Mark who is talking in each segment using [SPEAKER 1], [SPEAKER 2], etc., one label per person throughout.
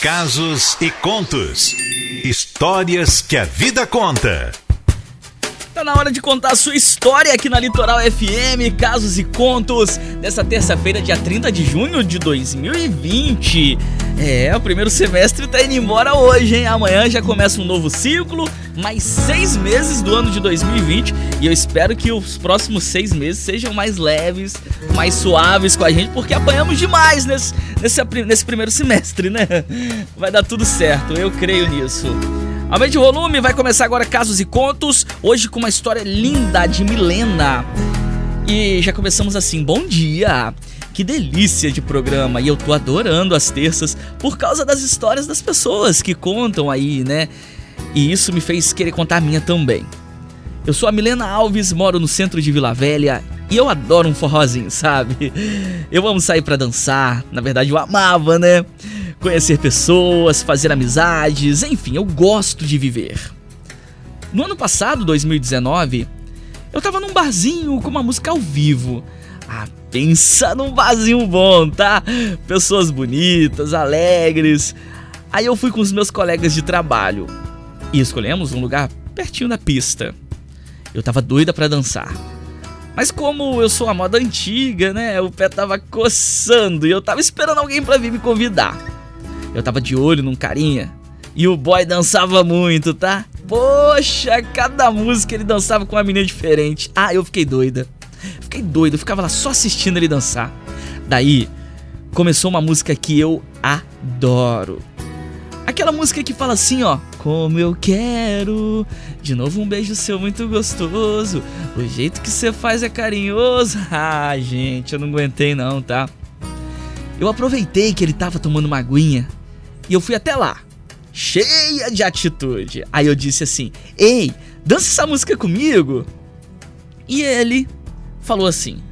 [SPEAKER 1] Casos e contos. Histórias que a vida conta.
[SPEAKER 2] Tá na hora de contar a sua história aqui na Litoral FM, casos e contos, dessa terça-feira, dia 30 de junho de 2020. É, o primeiro semestre tá indo embora hoje, hein? Amanhã já começa um novo ciclo, mais seis meses do ano de 2020 e eu espero que os próximos seis meses sejam mais leves, mais suaves com a gente, porque apanhamos demais nesse, nesse, nesse primeiro semestre, né? Vai dar tudo certo, eu creio nisso. Aumente o volume, vai começar agora Casos e Contos, hoje com uma história linda de Milena. E já começamos assim, bom dia! Que delícia de programa! E eu tô adorando as terças por causa das histórias das pessoas que contam aí, né? E isso me fez querer contar a minha também. Eu sou a Milena Alves, moro no centro de Vila Velha e eu adoro um forrozinho, sabe? Eu amo sair para dançar, na verdade eu amava, né? Conhecer pessoas, fazer amizades, enfim, eu gosto de viver. No ano passado, 2019, eu tava num barzinho com uma música ao vivo. Ah, pensa num barzinho bom, tá? Pessoas bonitas, alegres. Aí eu fui com os meus colegas de trabalho e escolhemos um lugar pertinho da pista. Eu tava doida para dançar. Mas como eu sou a moda antiga, né? O pé tava coçando e eu tava esperando alguém para vir me convidar. Eu tava de olho num carinha e o boy dançava muito, tá? Poxa, cada música ele dançava com uma menina diferente. Ah, eu fiquei doida. Fiquei doido, eu ficava lá só assistindo ele dançar. Daí começou uma música que eu adoro. Aquela música que fala assim, ó. Como eu quero. De novo um beijo seu muito gostoso. O jeito que você faz é carinhoso. Ah, gente, eu não aguentei não, tá? Eu aproveitei que ele tava tomando uma aguinha e eu fui até lá, cheia de atitude. Aí eu disse assim: Ei, dança essa música comigo. E ele falou assim: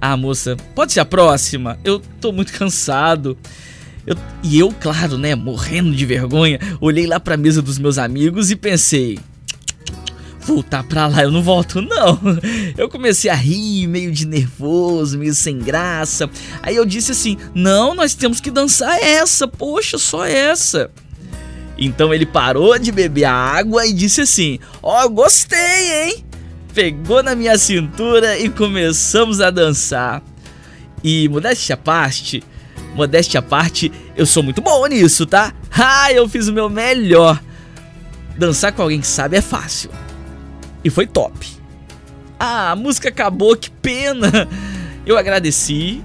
[SPEAKER 2] Ah, moça, pode ser a próxima? Eu tô muito cansado. Eu, e eu, claro, né, morrendo de vergonha, olhei lá pra mesa dos meus amigos e pensei: voltar pra lá, eu não volto não. Eu comecei a rir, meio de nervoso, meio sem graça. Aí eu disse assim: "Não, nós temos que dançar essa, poxa, só essa". Então ele parou de beber a água e disse assim: "Ó, oh, gostei, hein?" Pegou na minha cintura e começamos a dançar. E modéstia à parte, modéstia à parte, eu sou muito bom nisso, tá? Ah, eu fiz o meu melhor. Dançar com alguém que sabe é fácil. E foi top. Ah, a música acabou, que pena! Eu agradeci,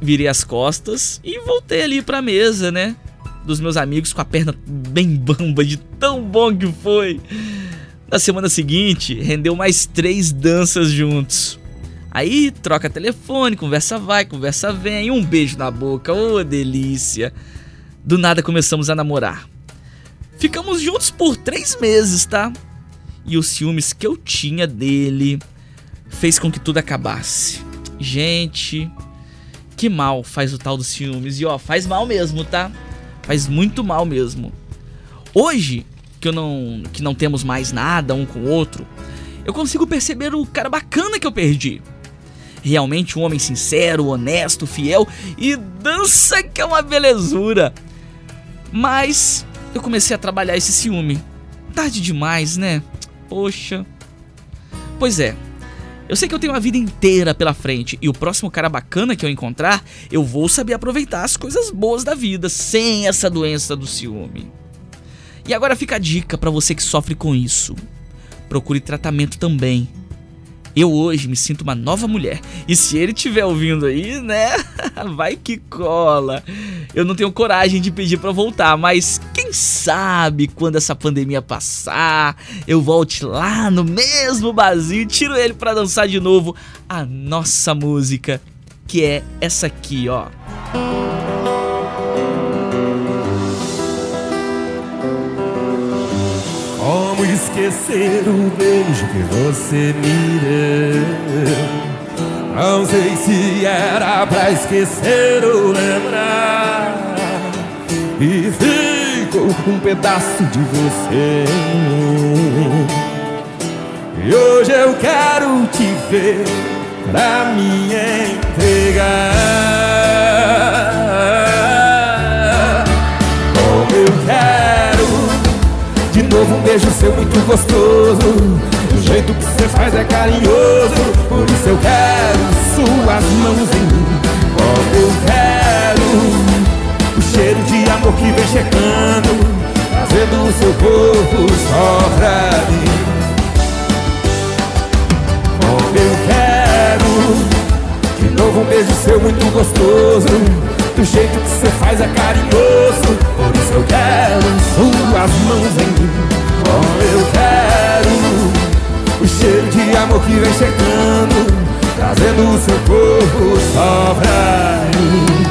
[SPEAKER 2] virei as costas e voltei ali pra mesa, né? Dos meus amigos com a perna bem bamba de tão bom que foi. Na semana seguinte, rendeu mais três danças juntos. Aí troca telefone, conversa vai, conversa vem, um beijo na boca, ô oh, delícia. Do nada começamos a namorar. Ficamos juntos por três meses, tá? E os ciúmes que eu tinha dele fez com que tudo acabasse. Gente, que mal faz o tal dos ciúmes. E ó, faz mal mesmo, tá? Faz muito mal mesmo. Hoje, que eu não que não temos mais nada um com o outro, eu consigo perceber o cara bacana que eu perdi. Realmente um homem sincero, honesto, fiel e dança que é uma belezura. Mas eu comecei a trabalhar esse ciúme. Tarde demais, né? Poxa. Pois é. Eu sei que eu tenho a vida inteira pela frente e o próximo cara bacana que eu encontrar, eu vou saber aproveitar as coisas boas da vida sem essa doença do ciúme. E agora fica a dica para você que sofre com isso. Procure tratamento também. Eu hoje me sinto uma nova mulher. E se ele estiver ouvindo aí, né? Vai que cola. Eu não tenho coragem de pedir para voltar, mas quem sabe quando essa pandemia passar, eu volte lá no mesmo barzinho e tiro ele para dançar de novo a nossa música, que é essa aqui, ó.
[SPEAKER 3] Como esquecer o beijo que você me deu? Não sei se era pra esquecer ou lembrar. E ficou um pedaço de você. E hoje eu quero te ver pra me entregar. novo um beijo seu muito gostoso jeito que você faz é carinhoso Por isso eu quero suas mãos em mim. Como eu quero O cheiro de amor que vem chegando Trazendo o seu corpo só pra mim. Como eu quero De novo um beijo seu muito gostoso do jeito que você faz é carinhoso Por isso eu quero suas mãos em mim. Como eu quero Amor que vem chegando Trazendo o seu corpo só pra mim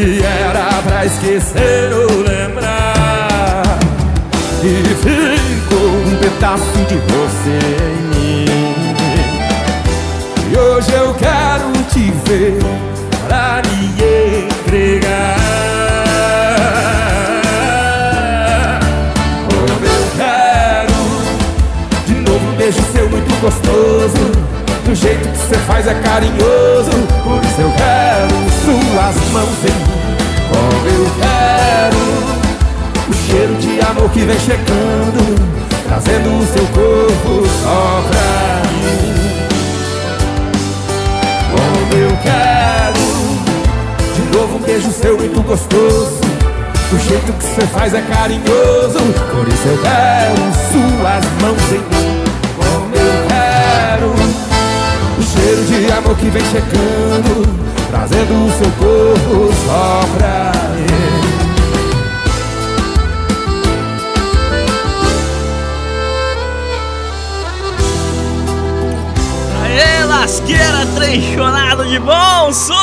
[SPEAKER 3] era pra esquecer ou lembrar. E ficou um pedaço de você em mim. E hoje eu quero te ver pra me entregar. Como eu quero De novo um beijo seu muito gostoso. Do jeito que você faz é carinhoso. Por isso eu quero suas mãos em mim. Como eu quero O cheiro de amor que vem chegando Trazendo o seu corpo só pra mim. Como eu quero De novo um beijo seu muito gostoso. Do jeito que você faz é carinhoso Por isso eu quero suas mãos em mim amor que vem chegando Trazendo o seu corpo só pra ele
[SPEAKER 2] Aê, lasqueira trenchonado de bom som!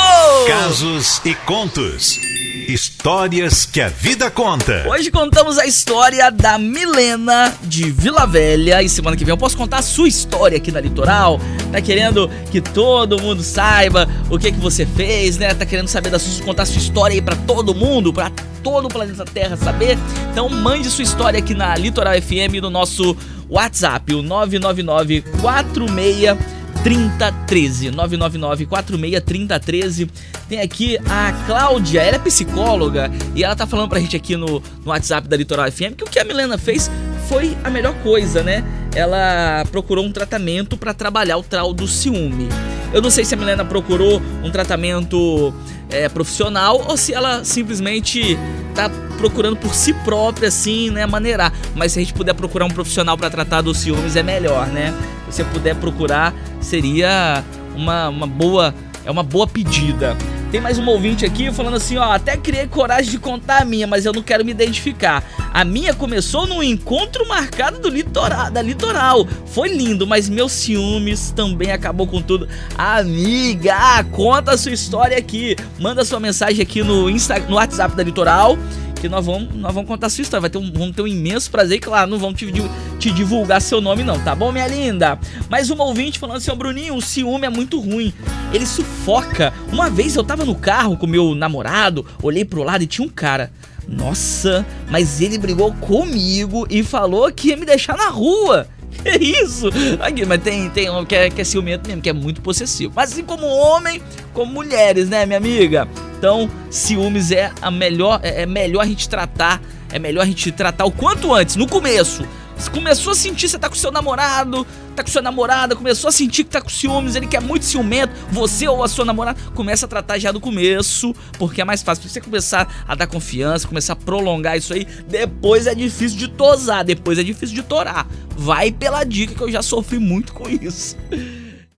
[SPEAKER 1] Casos e contos Histórias que a vida conta.
[SPEAKER 2] Hoje contamos a história da Milena de Vila Velha. E semana que vem eu posso contar a sua história aqui na Litoral. Tá querendo que todo mundo saiba o que que você fez, né? Tá querendo saber da sua, contar a sua história aí para todo mundo, para todo o planeta Terra saber? Então mande sua história aqui na Litoral FM no nosso WhatsApp, o 999 46 3013 999 46 3013 Tem aqui a Cláudia, ela é psicóloga e ela tá falando pra gente aqui no, no WhatsApp da Litoral FM que o que a Milena fez foi a melhor coisa, né? Ela procurou um tratamento para trabalhar o trau do ciúme. Eu não sei se a Milena procurou um tratamento é, profissional ou se ela simplesmente tá procurando por si própria, assim, né, maneirar. Mas se a gente puder procurar um profissional para tratar dos ciúmes, é melhor, né? Você puder procurar, seria uma, uma boa. É uma boa pedida. Tem mais um ouvinte aqui falando assim, ó, até criei coragem de contar a minha, mas eu não quero me identificar. A minha começou num encontro marcado do litoral, da litoral. Foi lindo, mas meus ciúmes também acabou com tudo. Amiga, conta a sua história aqui. Manda sua mensagem aqui no Insta, no WhatsApp da Litoral que nós vamos, nós vamos contar a sua história. Vai ter um, vamos ter um imenso prazer claro, não vamos te, te divulgar seu nome, não, tá bom, minha linda? Mais um ouvinte falando assim, ó, Bruninho, o ciúme é muito ruim. Ele sufoca. Uma vez eu tava no carro com meu namorado, olhei pro lado e tinha um cara. Nossa, mas ele brigou comigo e falou que ia me deixar na rua. Que isso? Aqui, mas tem, tem homem que é, que é ciumento mesmo, que é muito possessivo. Mas assim como homem, como mulheres, né, minha amiga? Então, ciúmes é a melhor, é, é melhor a gente tratar, é melhor a gente tratar o quanto antes, no começo. Você começou a sentir, você tá com seu namorado, tá com sua namorada, começou a sentir que tá com ciúmes, ele quer muito ciumento, você ou a sua namorada, começa a tratar já do começo, porque é mais fácil. Você começar a dar confiança, começar a prolongar isso aí, depois é difícil de tosar, depois é difícil de torar. Vai pela dica que eu já sofri muito com isso.